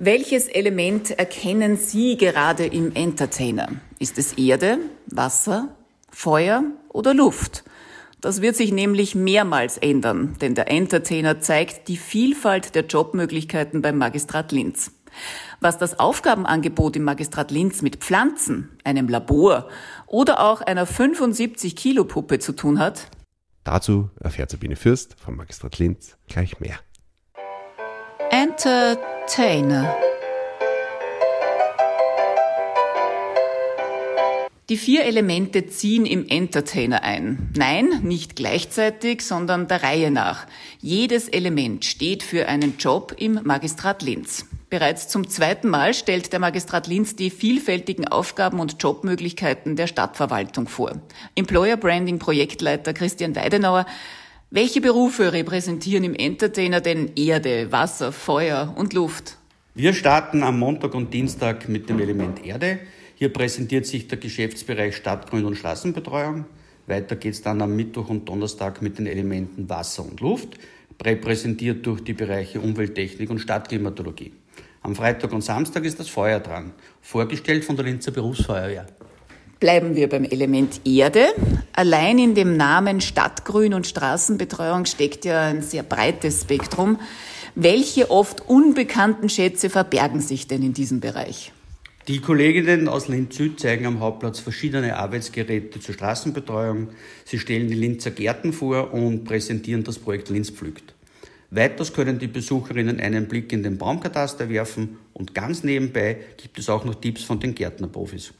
Welches Element erkennen Sie gerade im Entertainer? Ist es Erde, Wasser, Feuer oder Luft? Das wird sich nämlich mehrmals ändern, denn der Entertainer zeigt die Vielfalt der Jobmöglichkeiten beim Magistrat Linz. Was das Aufgabenangebot im Magistrat Linz mit Pflanzen, einem Labor oder auch einer 75 Kilo Puppe zu tun hat, dazu erfährt Sabine Fürst vom Magistrat Linz gleich mehr. Entertainer. Die vier Elemente ziehen im Entertainer ein. Nein, nicht gleichzeitig, sondern der Reihe nach. Jedes Element steht für einen Job im Magistrat Linz. Bereits zum zweiten Mal stellt der Magistrat Linz die vielfältigen Aufgaben und Jobmöglichkeiten der Stadtverwaltung vor. Employer Branding Projektleiter Christian Weidenauer welche Berufe repräsentieren im Entertainer denn Erde, Wasser, Feuer und Luft? Wir starten am Montag und Dienstag mit dem Element Erde. Hier präsentiert sich der Geschäftsbereich Stadtgrün und Straßenbetreuung. Weiter geht es dann am Mittwoch und Donnerstag mit den Elementen Wasser und Luft, repräsentiert durch die Bereiche Umwelttechnik und Stadtklimatologie. Am Freitag und Samstag ist das Feuer dran, vorgestellt von der Linzer Berufsfeuerwehr. Bleiben wir beim Element Erde. Allein in dem Namen Stadtgrün und Straßenbetreuung steckt ja ein sehr breites Spektrum. Welche oft unbekannten Schätze verbergen sich denn in diesem Bereich? Die Kolleginnen aus Linz Süd zeigen am Hauptplatz verschiedene Arbeitsgeräte zur Straßenbetreuung. Sie stellen die Linzer Gärten vor und präsentieren das Projekt Linz pflückt. Weiters können die Besucherinnen einen Blick in den Baumkataster werfen und ganz nebenbei gibt es auch noch Tipps von den Gärtnerprofis.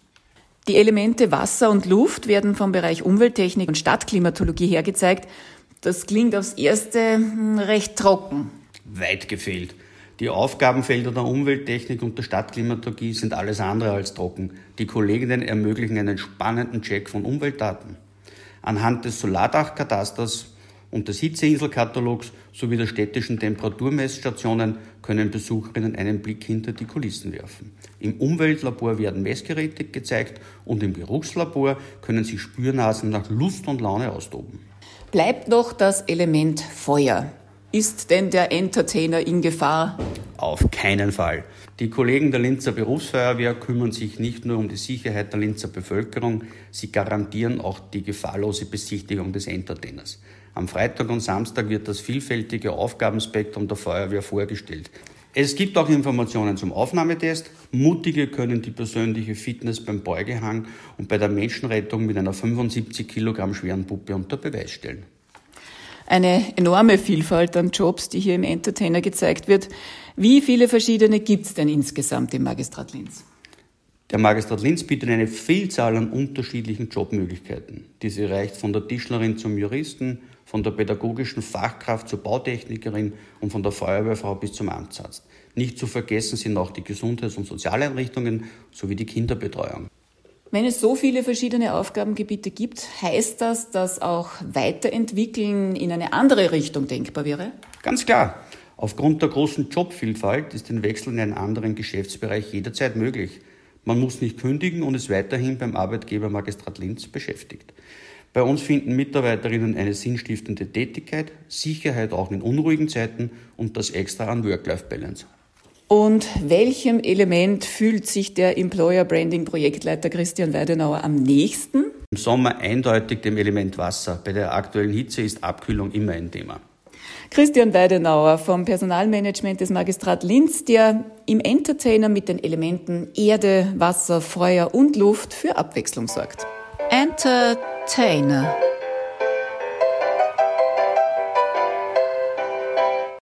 Die Elemente Wasser und Luft werden vom Bereich Umwelttechnik und Stadtklimatologie hergezeigt. Das klingt aufs erste hm, recht trocken. Weit gefehlt. Die Aufgabenfelder der Umwelttechnik und der Stadtklimatologie sind alles andere als trocken. Die Kolleginnen ermöglichen einen spannenden Check von Umweltdaten. Anhand des Solardachkatasters und des Hitzeinselkatalogs sowie der städtischen Temperaturmessstationen können Besucherinnen einen Blick hinter die Kulissen werfen. Im Umweltlabor werden Messgeräte gezeigt und im Geruchslabor können sich Spürnasen nach Lust und Laune austoben. Bleibt noch das Element Feuer. Ist denn der Entertainer in Gefahr? Auf keinen Fall. Die Kollegen der Linzer Berufsfeuerwehr kümmern sich nicht nur um die Sicherheit der Linzer Bevölkerung, sie garantieren auch die gefahrlose Besichtigung des Entertainers. Am Freitag und Samstag wird das vielfältige Aufgabenspektrum der Feuerwehr vorgestellt. Es gibt auch Informationen zum Aufnahmetest. Mutige können die persönliche Fitness beim Beugehang und bei der Menschenrettung mit einer 75 Kilogramm schweren Puppe unter Beweis stellen. Eine enorme Vielfalt an Jobs, die hier im Entertainer gezeigt wird. Wie viele verschiedene gibt es denn insgesamt im Magistrat Linz? Der Magistrat Linz bietet eine Vielzahl an unterschiedlichen Jobmöglichkeiten. Diese reicht von der Tischlerin zum Juristen, von der pädagogischen Fachkraft zur Bautechnikerin und von der Feuerwehrfrau bis zum Amtsarzt. Nicht zu vergessen sind auch die Gesundheits- und Sozialeinrichtungen sowie die Kinderbetreuung. Wenn es so viele verschiedene Aufgabengebiete gibt, heißt das, dass auch Weiterentwickeln in eine andere Richtung denkbar wäre? Ganz klar. Aufgrund der großen Jobvielfalt ist ein Wechsel in einen anderen Geschäftsbereich jederzeit möglich. Man muss nicht kündigen und ist weiterhin beim Arbeitgeber Magistrat Linz beschäftigt. Bei uns finden Mitarbeiterinnen eine sinnstiftende Tätigkeit, Sicherheit auch in unruhigen Zeiten und das Extra an Work-Life-Balance. Und welchem Element fühlt sich der Employer Branding Projektleiter Christian Weidenauer am nächsten? Im Sommer eindeutig dem Element Wasser. Bei der aktuellen Hitze ist Abkühlung immer ein Thema. Christian Weidenauer vom Personalmanagement des Magistrat Linz, der im Entertainer mit den Elementen Erde, Wasser, Feuer und Luft für Abwechslung sorgt. Entertainer.